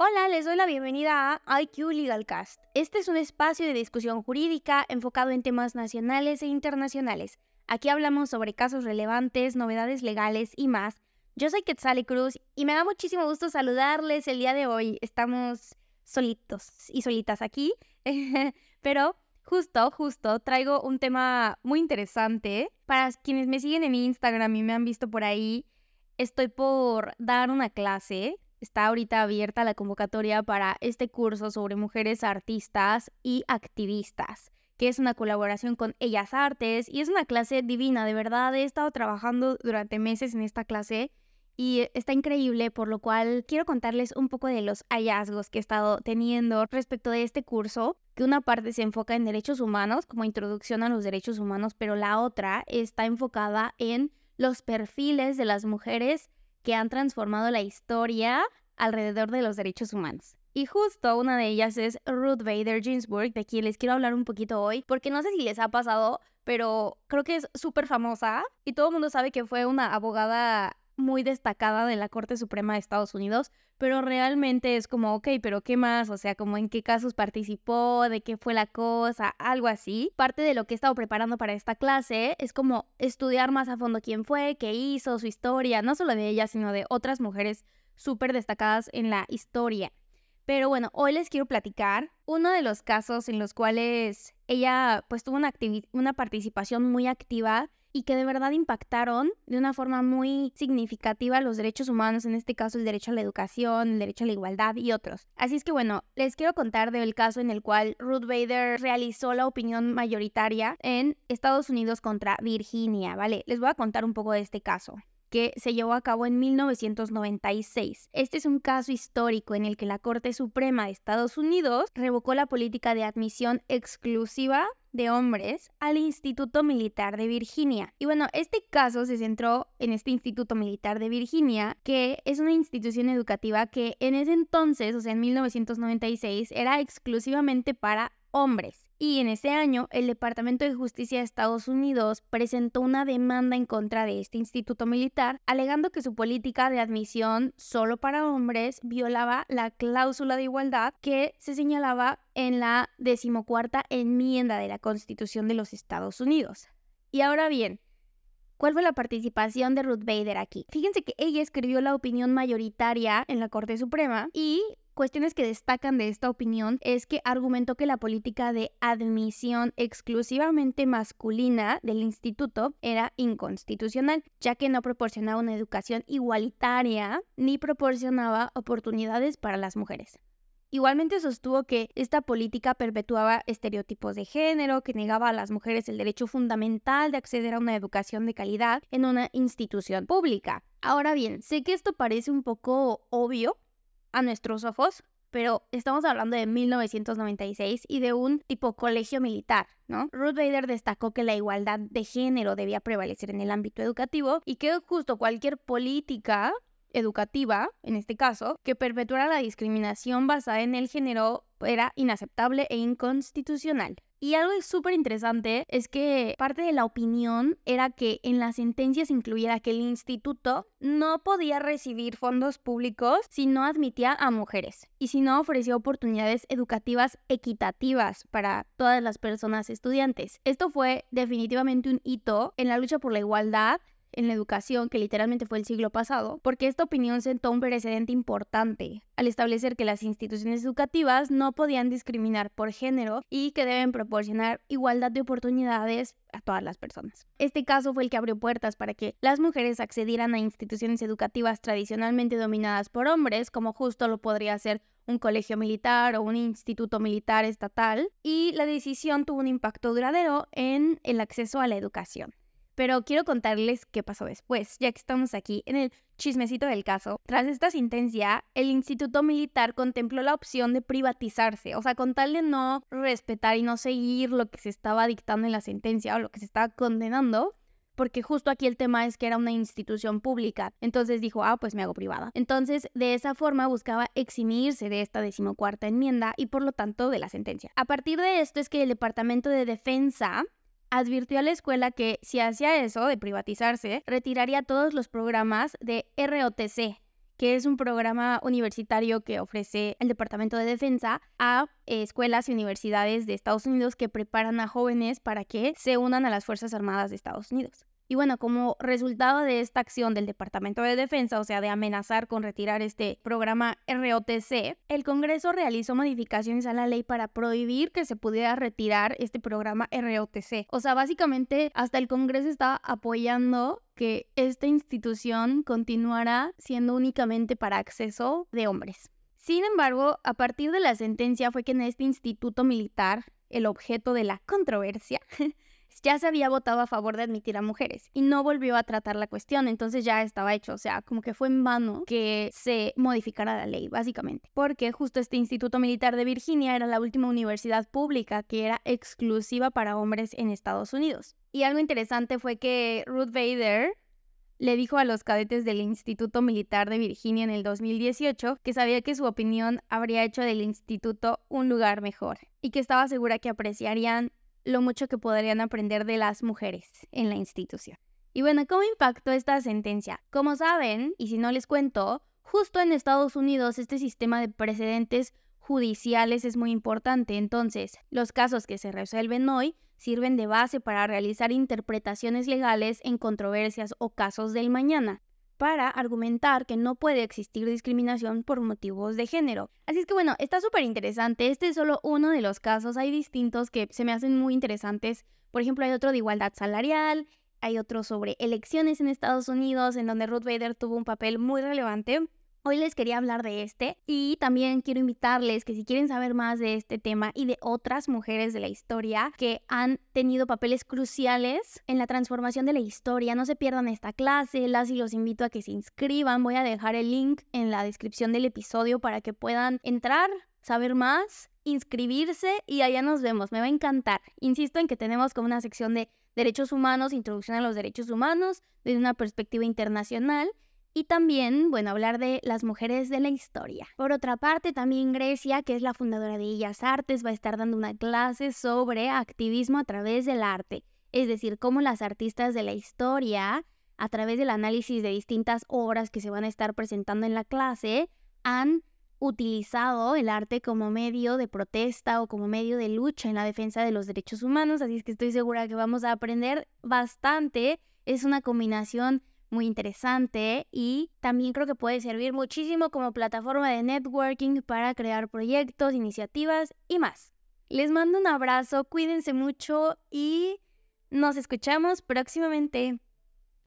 Hola, les doy la bienvenida a IQ Legalcast. Este es un espacio de discusión jurídica enfocado en temas nacionales e internacionales. Aquí hablamos sobre casos relevantes, novedades legales y más. Yo soy Quetzale Cruz y me da muchísimo gusto saludarles el día de hoy. Estamos solitos y solitas aquí, pero justo, justo traigo un tema muy interesante. Para quienes me siguen en Instagram y me han visto por ahí, estoy por dar una clase está ahorita abierta la convocatoria para este curso sobre mujeres artistas y activistas, que es una colaboración con Ellas Artes y es una clase divina, de verdad he estado trabajando durante meses en esta clase y está increíble, por lo cual quiero contarles un poco de los hallazgos que he estado teniendo respecto de este curso, que una parte se enfoca en derechos humanos, como introducción a los derechos humanos, pero la otra está enfocada en los perfiles de las mujeres que han transformado la historia alrededor de los derechos humanos. Y justo una de ellas es Ruth Bader Ginsburg, de quien les quiero hablar un poquito hoy, porque no sé si les ha pasado, pero creo que es súper famosa y todo el mundo sabe que fue una abogada muy destacada de la Corte Suprema de Estados Unidos, pero realmente es como, ok, pero ¿qué más? O sea, como en qué casos participó, de qué fue la cosa, algo así. Parte de lo que he estado preparando para esta clase es como estudiar más a fondo quién fue, qué hizo, su historia, no solo de ella, sino de otras mujeres súper destacadas en la historia. Pero bueno, hoy les quiero platicar uno de los casos en los cuales ella pues tuvo una, una participación muy activa y que de verdad impactaron de una forma muy significativa los derechos humanos, en este caso el derecho a la educación, el derecho a la igualdad y otros. Así es que bueno, les quiero contar del caso en el cual Ruth Bader realizó la opinión mayoritaria en Estados Unidos contra Virginia, ¿vale? Les voy a contar un poco de este caso que se llevó a cabo en 1996. Este es un caso histórico en el que la Corte Suprema de Estados Unidos revocó la política de admisión exclusiva de hombres al Instituto Militar de Virginia. Y bueno, este caso se centró en este Instituto Militar de Virginia, que es una institución educativa que en ese entonces, o sea, en 1996, era exclusivamente para hombres. Y en ese año, el Departamento de Justicia de Estados Unidos presentó una demanda en contra de este instituto militar, alegando que su política de admisión solo para hombres violaba la cláusula de igualdad que se señalaba en la decimocuarta enmienda de la Constitución de los Estados Unidos. Y ahora bien, ¿Cuál fue la participación de Ruth Bader aquí? Fíjense que ella escribió la opinión mayoritaria en la Corte Suprema y cuestiones que destacan de esta opinión es que argumentó que la política de admisión exclusivamente masculina del instituto era inconstitucional, ya que no proporcionaba una educación igualitaria ni proporcionaba oportunidades para las mujeres. Igualmente sostuvo que esta política perpetuaba estereotipos de género, que negaba a las mujeres el derecho fundamental de acceder a una educación de calidad en una institución pública. Ahora bien, sé que esto parece un poco obvio, a nuestros ojos, pero estamos hablando de 1996 y de un tipo colegio militar, ¿no? Ruth Bader destacó que la igualdad de género debía prevalecer en el ámbito educativo y que justo cualquier política educativa, en este caso, que perpetuara la discriminación basada en el género era inaceptable e inconstitucional. Y algo súper interesante es que parte de la opinión era que en la sentencia se incluyera que el instituto no podía recibir fondos públicos si no admitía a mujeres y si no ofrecía oportunidades educativas equitativas para todas las personas estudiantes. Esto fue definitivamente un hito en la lucha por la igualdad en la educación, que literalmente fue el siglo pasado, porque esta opinión sentó un precedente importante al establecer que las instituciones educativas no podían discriminar por género y que deben proporcionar igualdad de oportunidades a todas las personas. Este caso fue el que abrió puertas para que las mujeres accedieran a instituciones educativas tradicionalmente dominadas por hombres, como justo lo podría ser un colegio militar o un instituto militar estatal, y la decisión tuvo un impacto duradero en el acceso a la educación. Pero quiero contarles qué pasó después, ya que estamos aquí en el chismecito del caso. Tras esta sentencia, el Instituto Militar contempló la opción de privatizarse, o sea, con tal de no respetar y no seguir lo que se estaba dictando en la sentencia o lo que se estaba condenando, porque justo aquí el tema es que era una institución pública. Entonces dijo, ah, pues me hago privada. Entonces, de esa forma buscaba eximirse de esta decimocuarta enmienda y por lo tanto de la sentencia. A partir de esto es que el Departamento de Defensa advirtió a la escuela que si hacía eso de privatizarse, retiraría todos los programas de ROTC, que es un programa universitario que ofrece el Departamento de Defensa a escuelas y universidades de Estados Unidos que preparan a jóvenes para que se unan a las Fuerzas Armadas de Estados Unidos. Y bueno, como resultado de esta acción del Departamento de Defensa, o sea, de amenazar con retirar este programa ROTC, el Congreso realizó modificaciones a la ley para prohibir que se pudiera retirar este programa ROTC. O sea, básicamente hasta el Congreso está apoyando que esta institución continuara siendo únicamente para acceso de hombres. Sin embargo, a partir de la sentencia fue que en este instituto militar, el objeto de la controversia, ya se había votado a favor de admitir a mujeres y no volvió a tratar la cuestión, entonces ya estaba hecho, o sea, como que fue en vano que se modificara la ley, básicamente, porque justo este Instituto Militar de Virginia era la última universidad pública que era exclusiva para hombres en Estados Unidos. Y algo interesante fue que Ruth Bader, le dijo a los cadetes del Instituto Militar de Virginia en el 2018 que sabía que su opinión habría hecho del instituto un lugar mejor y que estaba segura que apreciarían lo mucho que podrían aprender de las mujeres en la institución. Y bueno, ¿cómo impactó esta sentencia? Como saben, y si no les cuento, justo en Estados Unidos este sistema de precedentes judiciales es muy importante. Entonces, los casos que se resuelven hoy sirven de base para realizar interpretaciones legales en controversias o casos del mañana para argumentar que no puede existir discriminación por motivos de género. Así es que bueno, está súper interesante. Este es solo uno de los casos. Hay distintos que se me hacen muy interesantes. Por ejemplo, hay otro de igualdad salarial, hay otro sobre elecciones en Estados Unidos, en donde Ruth Bader tuvo un papel muy relevante. Hoy les quería hablar de este y también quiero invitarles que si quieren saber más de este tema y de otras mujeres de la historia que han tenido papeles cruciales en la transformación de la historia, no se pierdan esta clase, las y los invito a que se inscriban. Voy a dejar el link en la descripción del episodio para que puedan entrar, saber más, inscribirse y allá nos vemos. Me va a encantar. Insisto en que tenemos como una sección de derechos humanos, introducción a los derechos humanos desde una perspectiva internacional y también, bueno, hablar de las mujeres de la historia. Por otra parte, también Grecia, que es la fundadora de Bellas Artes, va a estar dando una clase sobre activismo a través del arte, es decir, cómo las artistas de la historia, a través del análisis de distintas obras que se van a estar presentando en la clase, han utilizado el arte como medio de protesta o como medio de lucha en la defensa de los derechos humanos, así es que estoy segura que vamos a aprender bastante. Es una combinación muy interesante y también creo que puede servir muchísimo como plataforma de networking para crear proyectos, iniciativas y más. Les mando un abrazo, cuídense mucho y nos escuchamos próximamente.